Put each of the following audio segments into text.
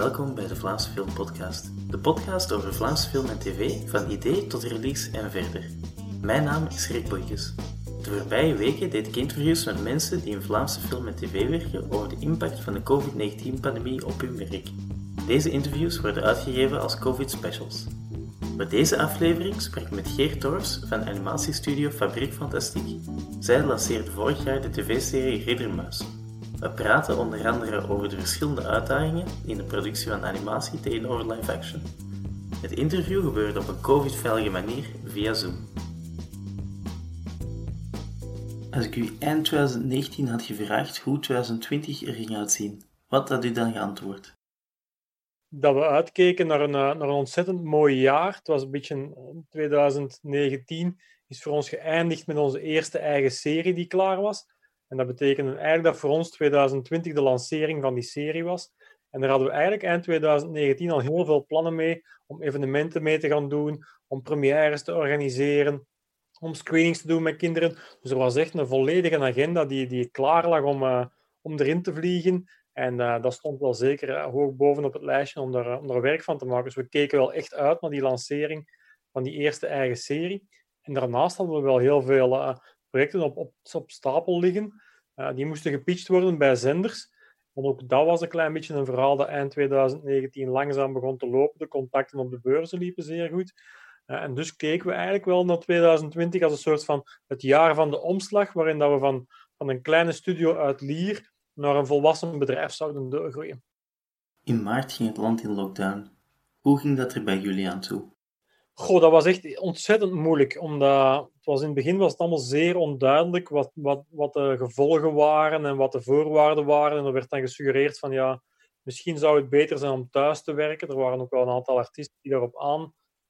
Welkom bij de Vlaamse Film Podcast, de podcast over Vlaamse film en tv, van idee tot release en verder. Mijn naam is Rick Boykes. De voorbije weken deed ik interviews met mensen die in Vlaamse film en tv werken over de impact van de COVID-19-pandemie op hun werk. Deze interviews worden uitgegeven als COVID-specials. Bij deze aflevering spreek ik met Geert Torfs van animatiestudio Fabriek Fantastiek. Zij lanceerde vorig jaar de tv-serie Riddermuis. We praten onder andere over de verschillende uitdagingen in de productie van animatie tegenover live action. Het interview gebeurde op een covid-veilige manier via Zoom. Als ik u eind 2019 had gevraagd hoe 2020 er ging uitzien, wat had u dan geantwoord? Dat we uitkeken naar een, naar een ontzettend mooi jaar. Het was een beetje 2019 is voor ons geëindigd met onze eerste eigen serie die klaar was. En dat betekende eigenlijk dat voor ons 2020 de lancering van die serie was. En daar hadden we eigenlijk eind 2019 al heel veel plannen mee om evenementen mee te gaan doen, om premières te organiseren, om screenings te doen met kinderen. Dus er was echt een volledige agenda die, die klaar lag om, uh, om erin te vliegen. En uh, dat stond wel zeker uh, hoog boven op het lijstje om daar, om werk van te maken. Dus we keken wel echt uit naar die lancering van die eerste eigen serie. En daarnaast hadden we wel heel veel projecten op, op, stapel liggen. die moesten gepitcht worden bij zenders. Want ook dat was een klein beetje een verhaal dat eind 2019 langzaam begon te lopen. De contacten op de beurzen liepen zeer goed. Uh, en dus keken we eigenlijk wel naar 2020 als een soort van het jaar van de omslag, waarin dat we van, van een kleine studio uit Lier naar een volwassen bedrijf zouden doorgroeien. In maart ging het land in lockdown. Hoe ging dat er bij jullie aan toe? Goh, dat was echt ontzettend moeilijk, omdat het was in het begin was het allemaal zeer onduidelijk wat, wat, wat de gevolgen waren en wat de voorwaarden waren. En er werd dan gesuggereerd van ja, misschien zou het beter zijn om thuis te werken. Er waren ook wel een aantal artiesten die daarop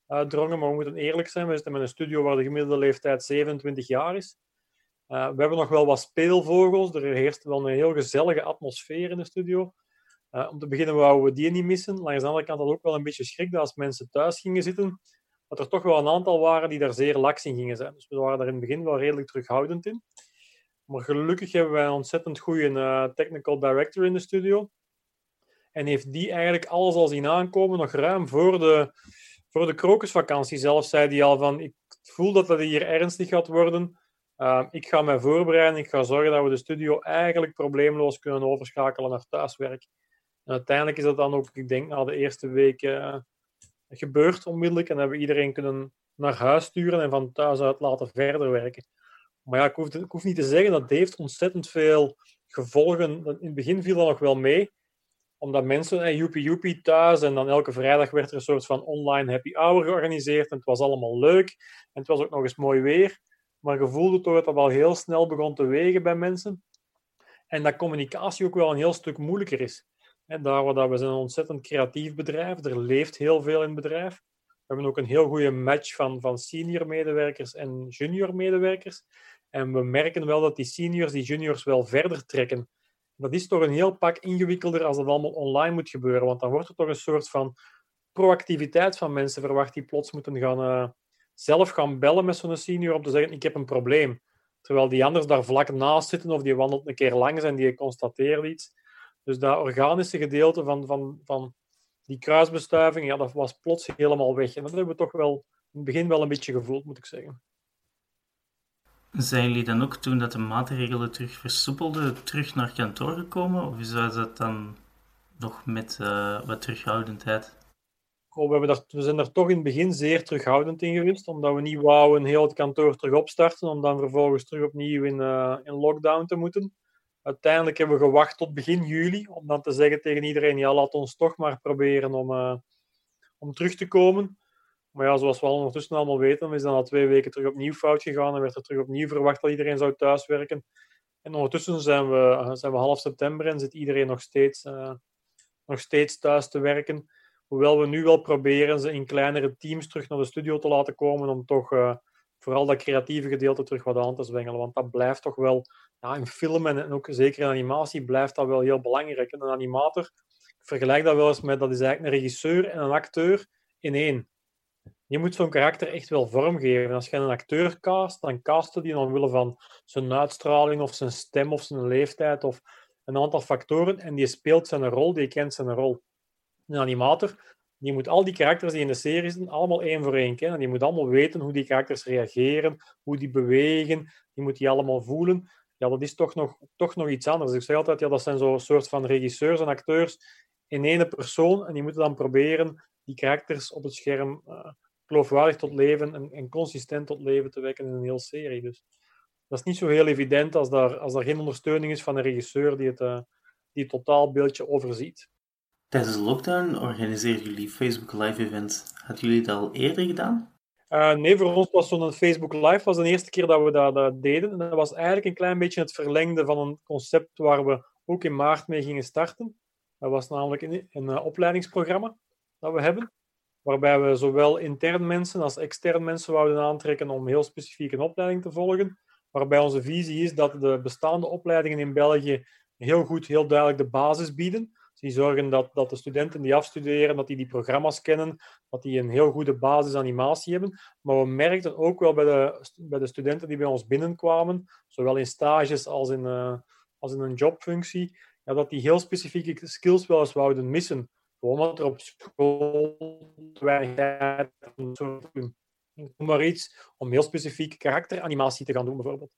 aandrongen, maar we moeten eerlijk zijn, we zitten met een studio waar de gemiddelde leeftijd 27 jaar is. Uh, we hebben nog wel wat speelvogels, er heerst wel een heel gezellige atmosfeer in de studio. Uh, om te beginnen wouden we die niet missen. Langs de andere kant had ook wel een beetje schrik dat als mensen thuis gingen zitten, dat er toch wel een aantal waren die daar zeer laks in gingen zijn. Dus we waren daar in het begin wel redelijk terughoudend in. Maar gelukkig hebben wij een ontzettend goede uh, technical director in de studio. En heeft die eigenlijk alles al zien aankomen, nog ruim voor de, voor de krokusvakantie zelf, zei hij al van, ik voel dat dat hier ernstig gaat worden. Uh, ik ga mij voorbereiden, ik ga zorgen dat we de studio eigenlijk probleemloos kunnen overschakelen naar thuiswerk. En uiteindelijk is dat dan ook, ik denk, na de eerste week uh, gebeurd onmiddellijk. En hebben we iedereen kunnen naar huis sturen en van thuis uit laten verder werken. Maar ja, ik hoef, ik hoef niet te zeggen dat heeft ontzettend veel gevolgen. In het begin viel dat nog wel mee, omdat mensen, eh, joepie joepie thuis, en dan elke vrijdag werd er een soort van online happy hour georganiseerd. En het was allemaal leuk. En het was ook nog eens mooi weer. Maar je voelde toch dat dat wel heel snel begon te wegen bij mensen. En dat communicatie ook wel een heel stuk moeilijker is. Daar we zijn een ontzettend creatief bedrijf, er leeft heel veel in het bedrijf. We hebben ook een heel goede match van, van senior medewerkers en junior medewerkers. En we merken wel dat die seniors die juniors wel verder trekken. Dat is toch een heel pak ingewikkelder als dat allemaal online moet gebeuren. Want dan wordt er toch een soort van proactiviteit van mensen verwacht die plots moeten gaan, uh, zelf gaan bellen met zo'n senior om te zeggen: Ik heb een probleem. Terwijl die anders daar vlak naast zitten of die wandelt een keer langs en die constateert iets. Dus dat organische gedeelte van, van, van die kruisbestuiving, ja, dat was plots helemaal weg. En dat hebben we toch wel in het begin wel een beetje gevoeld, moet ik zeggen. Zijn jullie dan ook toen dat de maatregelen terug versoepelden, terug naar kantoor gekomen? Of is dat dan nog met uh, wat terughoudendheid? Oh, we, daar, we zijn er toch in het begin zeer terughoudend in geweest, omdat we niet wouden heel het kantoor terug opstarten, om dan vervolgens terug opnieuw in, uh, in lockdown te moeten. Uiteindelijk hebben we gewacht tot begin juli om dan te zeggen tegen iedereen: ja, laat ons toch maar proberen om, uh, om terug te komen. Maar ja, zoals we al ondertussen allemaal weten, is dan al twee weken terug opnieuw fout gegaan en werd er terug opnieuw verwacht dat iedereen zou thuiswerken. En ondertussen zijn we, eh, zijn we half september en zit iedereen nog steeds, uh, nog steeds thuis te werken. Hoewel we nu wel proberen ze in kleinere teams terug naar de studio te laten komen om toch vooral dat creatieve gedeelte terug wat aan te zwengelen. Want dat blijft toch wel, ja, in film en ook zeker in animatie, blijft dat wel heel belangrijk. En een animator, vergelijk dat wel eens met, dat is eigenlijk een regisseur en een acteur in één. Je moet zo'n karakter echt wel vormgeven. Als je een acteur cast, dan casten die omwille van zijn uitstraling of zijn stem of zijn leeftijd of een aantal factoren en die speelt zijn rol, die kent zijn rol. Een animator die moet al die karakters die in de serie zitten allemaal één voor één kennen. Die moet allemaal weten hoe die karakters reageren, hoe die bewegen. Die moet die allemaal voelen. Ja, dat is toch nog, toch nog iets anders. Ik zeg altijd, ja, dat zijn zo'n soort van regisseurs en acteurs in één persoon. En die moeten dan proberen die karakters op het scherm uh, geloofwaardig tot leven en, en, consistent tot leven te wekken in een hele serie. Dus dat is niet zo heel evident als daar, als daar geen ondersteuning is van een regisseur die het, uh, die het totaalbeeldje overziet. Tijdens de lockdown organiseerden jullie Facebook Live events. Hadden jullie dat al eerder gedaan? Uh, nee, voor ons was zo'n Facebook Live was de eerste keer dat we dat, dat, deden. En dat was eigenlijk een klein beetje het verlengde van een concept waar we ook in maart mee gingen starten. Dat was namelijk een, een uh, opleidingsprogramma dat we hebben, waarbij we zowel intern mensen als extern mensen wouden aantrekken om heel specifiek een opleiding te volgen. Waarbij onze visie is dat de bestaande opleidingen in België heel goed, heel duidelijk de basis bieden die zorgen dat, dat de studenten die afstuderen, dat die die programma's kennen, dat die een heel goede basis animatie hebben. Maar we merkten ook wel bij de, bij de studenten die bij ons binnenkwamen, zowel in stages als in, uh, als in een jobfunctie, ja, dat die heel specifieke skills wel eens wouden missen. Gewoon omdat er op school weinig tijd maar iets om heel specifiek karakteranimatie te gaan doen, bijvoorbeeld.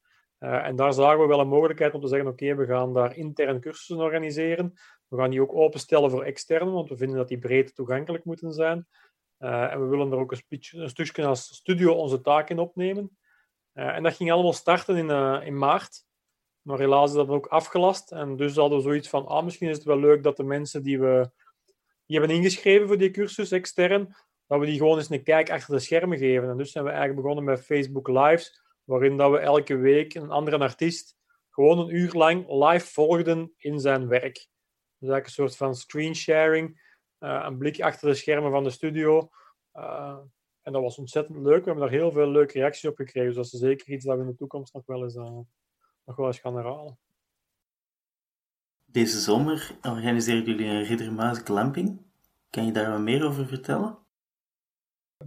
Uh, en daar zagen we wel een mogelijkheid om te zeggen: oké, we gaan daar intern cursussen organiseren. We gaan die ook openstellen voor externen, want we vinden dat die breed toegankelijk moeten zijn. Uh, en we willen er ook een, een, stukje als studio onze taak in opnemen. Uh, en dat ging allemaal starten in, in maart. Maar helaas is dat ook afgelast. En dus hadden we zoiets van: ah, misschien is het wel leuk dat de mensen die we die hebben ingeschreven voor die cursus extern, dat we die gewoon eens een kijk achter de schermen geven. En dus zijn we eigenlijk begonnen met Facebook Lives waarin dat we elke week een andere artiest gewoon een uur lang live volgden in zijn werk. Dus eigenlijk een soort van screensharing, uh, een blik achter de schermen van de studio. Uh, en dat was ontzettend leuk. We hebben daar heel veel leuke reacties op gekregen. Dus dat is zeker iets dat we in de toekomst nog wel eens, eens gaan herhalen. Deze zomer organiseerden jullie een Riddermuis glamping. Kan je daar wat meer over vertellen?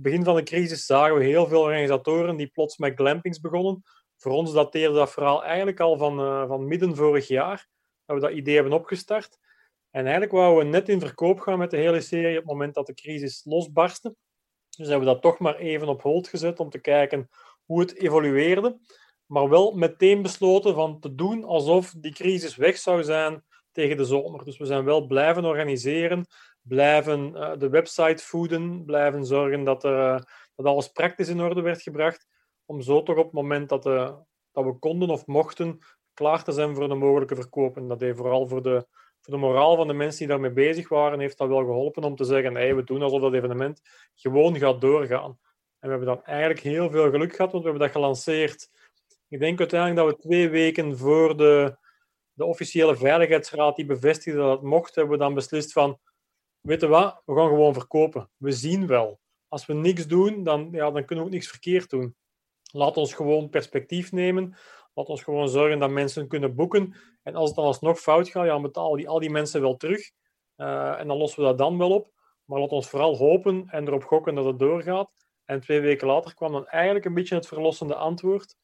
Begin van de crisis zagen we heel veel organisatoren die plots met glampings begonnen. Voor ons dateerde dat verhaal eigenlijk al van, uh, van midden vorig jaar, dat we dat idee hebben opgestart. En eigenlijk wouden we net in verkoop gaan met de hele serie op het moment dat de crisis losbarstte. Dus hebben we dat toch maar even op hold gezet om te kijken hoe het evolueerde. Maar wel meteen besloten van te doen alsof die crisis weg zou zijn tegen de zomer. Dus we zijn wel blijven organiseren, blijven uh, de website voeden, blijven zorgen dat, er, uh, dat alles praktisch in orde werd gebracht, om zo toch op het moment dat, uh, dat we konden of mochten klaar te zijn voor de mogelijke verkoop. En dat heeft vooral voor de, voor de moraal van de mensen die daarmee bezig waren, heeft dat wel geholpen om te zeggen, hey, we doen alsof dat evenement gewoon gaat doorgaan. En we hebben dan eigenlijk heel veel geluk gehad, want we hebben dat gelanceerd. Ik denk uiteindelijk dat we twee weken voor de, de officiële veiligheidsraad die bevestigde dat het mocht, hebben we dan beslist van weet je wat, we gaan gewoon verkopen. We zien wel. Als we niks doen, dan, ja, dan kunnen we ook niks verkeerd doen. Laat ons gewoon perspectief nemen. Laat ons gewoon zorgen dat mensen kunnen boeken. En als het dan alsnog fout gaat, ja, betalen die, al die mensen wel terug. Uh, en dan lossen we dat dan wel op. Maar laat ons vooral hopen en erop gokken dat het doorgaat. En twee weken later kwam dan eigenlijk een beetje het verlossende antwoord.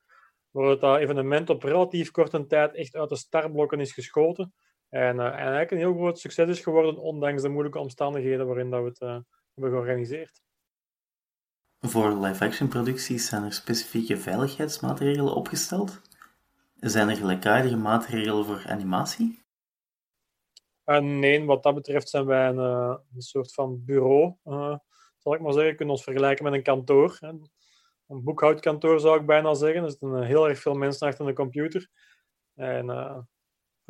Waar dat evenement op relatief korte tijd echt uit de startblokken is geschoten. En, uh, en eigenlijk een heel groot succes is geworden, ondanks de moeilijke omstandigheden waarin dat we het uh, hebben georganiseerd. Voor live-action producties zijn er specifieke veiligheidsmaatregelen opgesteld? Zijn er gelijkaardige maatregelen voor animatie? Uh, nee, wat dat betreft zijn wij een, een soort van bureau, zal ik maar zeggen. We kunnen ons vergelijken met een kantoor. Hè. Een boekhoudkantoor zou ik bijna zeggen. Er zitten heel erg veel mensen achter de computer. En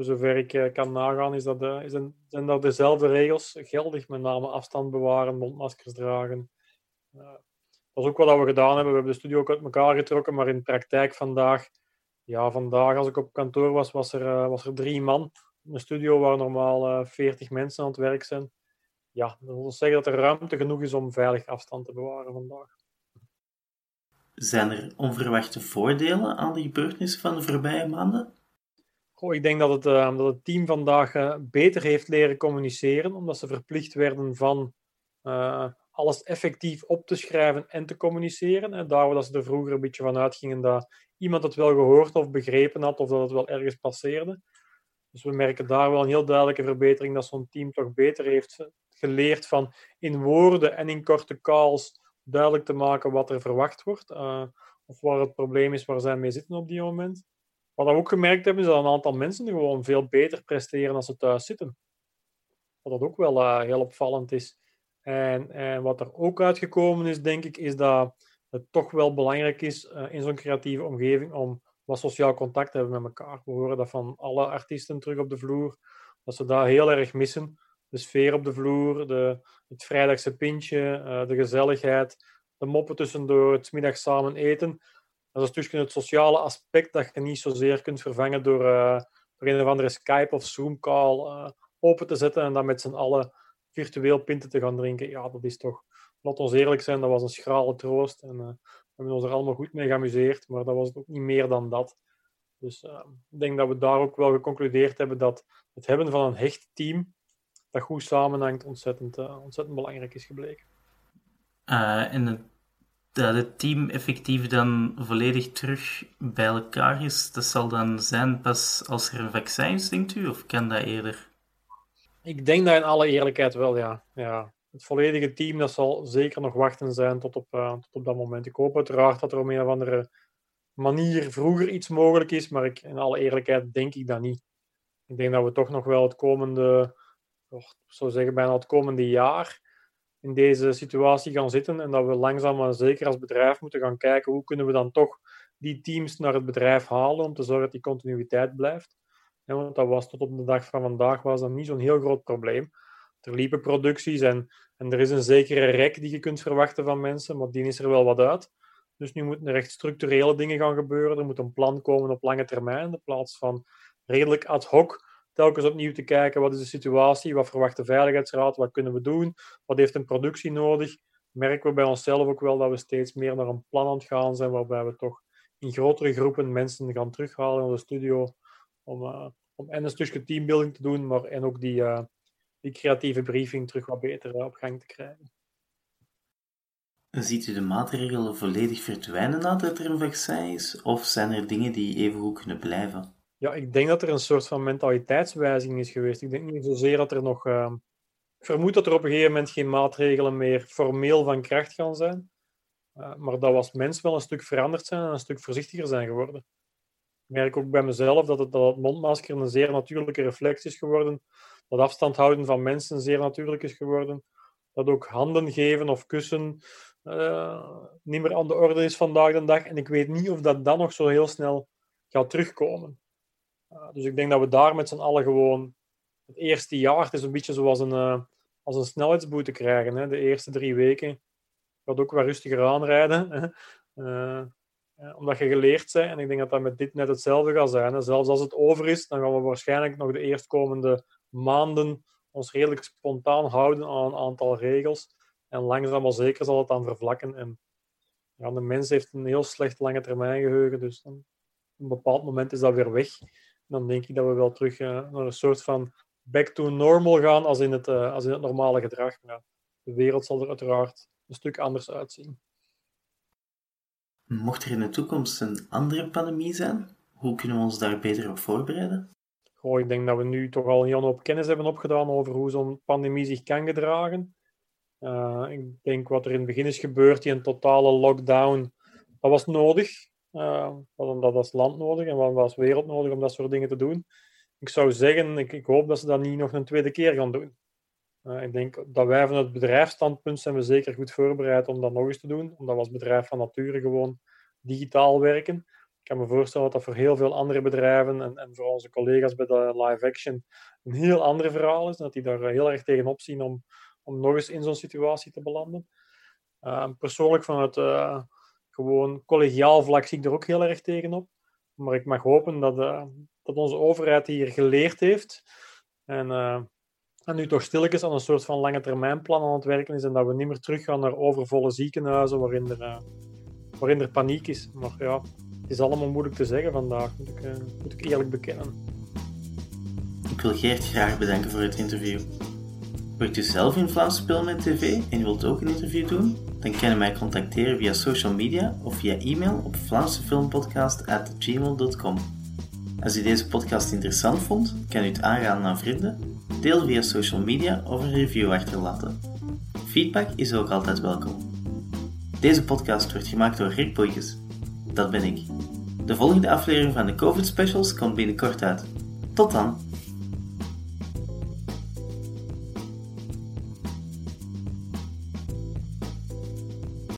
voor zover ik eh, kan nagaan, is dat, is een, zijn dat dezelfde regels geldig. Met name afstand bewaren, mondmaskers dragen. Uh, dat is ook wat we gedaan hebben. We hebben de studio ook uit elkaar getrokken, maar in de praktijk vandaag, ja, vandaag als ik op kantoor was, was er, uh, was er drie man. In een studio waar normaal veertig mensen aan het werk zijn. Ja, dat wil zeggen dat er ruimte genoeg is om veilig afstand te bewaren vandaag. Zijn er onverwachte voordelen aan de gebeurtenissen van de voorbije maanden? Ik denk dat het, dat het team vandaag uh, beter heeft leren communiceren, omdat ze verplicht werden van uh, alles effectief op te schrijven en te communiceren. En daar waar ze er vroeger een beetje van uitgingen dat iemand het wel gehoord of begrepen had, of dat het wel ergens passeerde. Dus we merken daar wel een heel duidelijke verbetering dat zo'n team toch beter heeft geleerd van in woorden en in korte calls duidelijk te maken wat er verwacht wordt. Of waar het probleem is waar zij mee zitten op die moment. Wat we ook gemerkt hebben, is dat een aantal mensen gewoon veel beter presteren als ze thuis zitten. Wat dat ook wel uh, heel opvallend is. En, en, wat er ook uitgekomen is, denk ik, is dat het toch wel belangrijk is uh, in zo'n creatieve omgeving om wat sociaal contact te hebben met elkaar. We horen dat van alle artiesten terug op de vloer, dat ze dat heel erg missen. De sfeer op de vloer, de, het vrijdagse pintje, uh, de gezelligheid, de moppen tussendoor, het middag samen eten. Dat is dus het sociale aspect dat je niet zozeer kunt vervangen door, uh, door een of andere Skype of Zoom-call uh, open te zetten en dan met z'n allen virtueel pinten te gaan drinken. Ja, dat is toch, laat ons eerlijk zijn, dat was een schrale troost. En uh, we hebben ons er allemaal goed mee geamuseerd, maar dat was ook niet meer dan dat. Dus ik denk dat we daar ook wel geconcludeerd hebben dat het hebben van een hecht team dat goed samenhangt ontzettend, ontzettend belangrijk is gebleken. en dat het team effectief dan volledig terug bij elkaar is, dat zal dan zijn pas als er een vaccin is, denkt u? Of kan dat eerder? Ik denk dat in alle eerlijkheid wel, ja. ja. Het volledige team dat zal zeker nog wachten zijn tot op, uh, tot op dat moment. Ik hoop uiteraard dat er op een of andere manier vroeger iets mogelijk is, maar ik, in alle eerlijkheid denk ik dat niet. Ik denk dat we toch nog wel het komende, oh, zou zeggen bijna het komende jaar, in deze situatie gaan zitten en dat we langzaam maar zeker als bedrijf moeten gaan kijken hoe kunnen we dan toch die teams naar het bedrijf halen om te zorgen dat die continuïteit blijft. Want dat was tot op de dag van vandaag was dat niet zo'n heel groot probleem. Er liepen producties en, en er is een zekere rek die je kunt verwachten van mensen, maar die is er wel wat uit. Dus nu moeten er echt structurele dingen gaan gebeuren. Er moet een plan komen op lange termijn, in plaats van redelijk ad hoc telkens opnieuw te kijken wat is de situatie, wat verwacht de Veiligheidsraad, wat kunnen we doen, wat heeft een productie nodig. Merken we bij onszelf ook wel dat we steeds meer naar een plan aan het gaan zijn, waarbij we toch in grotere groepen mensen gaan terughalen naar de studio om, uh, om en een stukje teambuilding te doen, maar en ook die, uh, die creatieve briefing terug wat beter uh, op gang te krijgen. Ziet u de maatregelen volledig verdwijnen nadat er een vaccin is, of zijn er dingen die even goed kunnen blijven? Ja, ik denk dat er een soort van mentaliteitswijziging is geweest. Ik denk niet zozeer dat er nog. Uh, ik vermoed dat er op een gegeven moment geen maatregelen meer formeel van kracht gaan zijn. Uh, maar dat was mens wel een stuk veranderd zijn en een stuk voorzichtiger zijn geworden. Ik merk ook bij mezelf dat het, dat mondmasker een zeer natuurlijke reflex is geworden. Dat afstand houden van mensen zeer natuurlijk is geworden. Dat ook handen geven of kussen uh, niet meer aan de orde is vandaag de dag. En ik weet niet of dat dan nog zo heel snel gaat terugkomen. Dus ik denk dat we daar met z'n allen gewoon het eerste jaar, is een beetje zoals een, uh, als een snelheidsboete krijgen. Hè. De eerste drie weken gaat ook wat rustiger aanrijden. Hè. Uh, omdat je geleerd bent. En ik denk dat dat met dit net hetzelfde gaat zijn. Zelfs als het over is, dan gaan we waarschijnlijk nog de eerstkomende maanden ons redelijk spontaan houden aan een aantal regels. En langzaam maar zeker zal het dan vervlakken. En ja, de mens heeft een heel slecht lange termijn geheugen, dus dan, op een bepaald moment is dat weer weg dan denk ik dat we wel terug uh, naar een soort van back to normal gaan als in het, uh, als in het normale gedrag. De wereld zal er uiteraard een stuk anders uitzien. Mocht er in de toekomst een andere pandemie zijn, hoe kunnen we ons daar beter op voorbereiden? Goh, ik denk dat we nu toch al een hele hoop kennis hebben opgedaan over hoe zo'n pandemie zich kan gedragen. Uh, ik denk wat er in het begin is gebeurd, die een totale lockdown, dat was nodig. Uh, wat dat als land nodig en wat als wereld nodig om dat soort dingen te doen. Ik zou zeggen, ik, ik hoop dat ze dat niet nog een tweede keer gaan doen. Uh, ik denk dat wij van het bedrijfsstandpunt zijn we zeker goed voorbereid om dat nog eens te doen. Omdat we als bedrijf van nature gewoon digitaal werken. Ik kan me voorstellen dat dat voor heel veel andere bedrijven en, en voor onze collega's bij de live action een heel ander verhaal is. Dat die daar heel erg tegenop zien om, om nog eens in zo'n situatie te belanden. Uh, persoonlijk vanuit uh, gewoon collegiaal vlak zie ik er ook heel erg tegenop. Maar ik mag hopen dat, uh, dat onze overheid hier geleerd heeft. En, uh, en nu toch stilletjes aan een soort van lange termijn plan aan het werken is. En dat we niet meer teruggaan naar overvolle ziekenhuizen waarin er, uh, waarin er paniek is. Maar ja, het is allemaal moeilijk te zeggen vandaag, moet ik, moet ik eerlijk bekennen. Ik wil Geert graag bedanken voor het interview. Werkt u zelf in Vlaams Spel met TV en wilt ook een interview doen? Dan kan je mij contacteren via social media of via e-mail op vlaamsefilmpodcast.gmail.com. Als u deze podcast interessant vond, kan u het aanraden aan vrienden, deel via social media of een review achterlaten. Feedback is ook altijd welkom. Deze podcast wordt gemaakt door Rick Boeikes. Dat ben ik. De volgende aflevering van de COVID Specials komt binnenkort uit. Tot dan!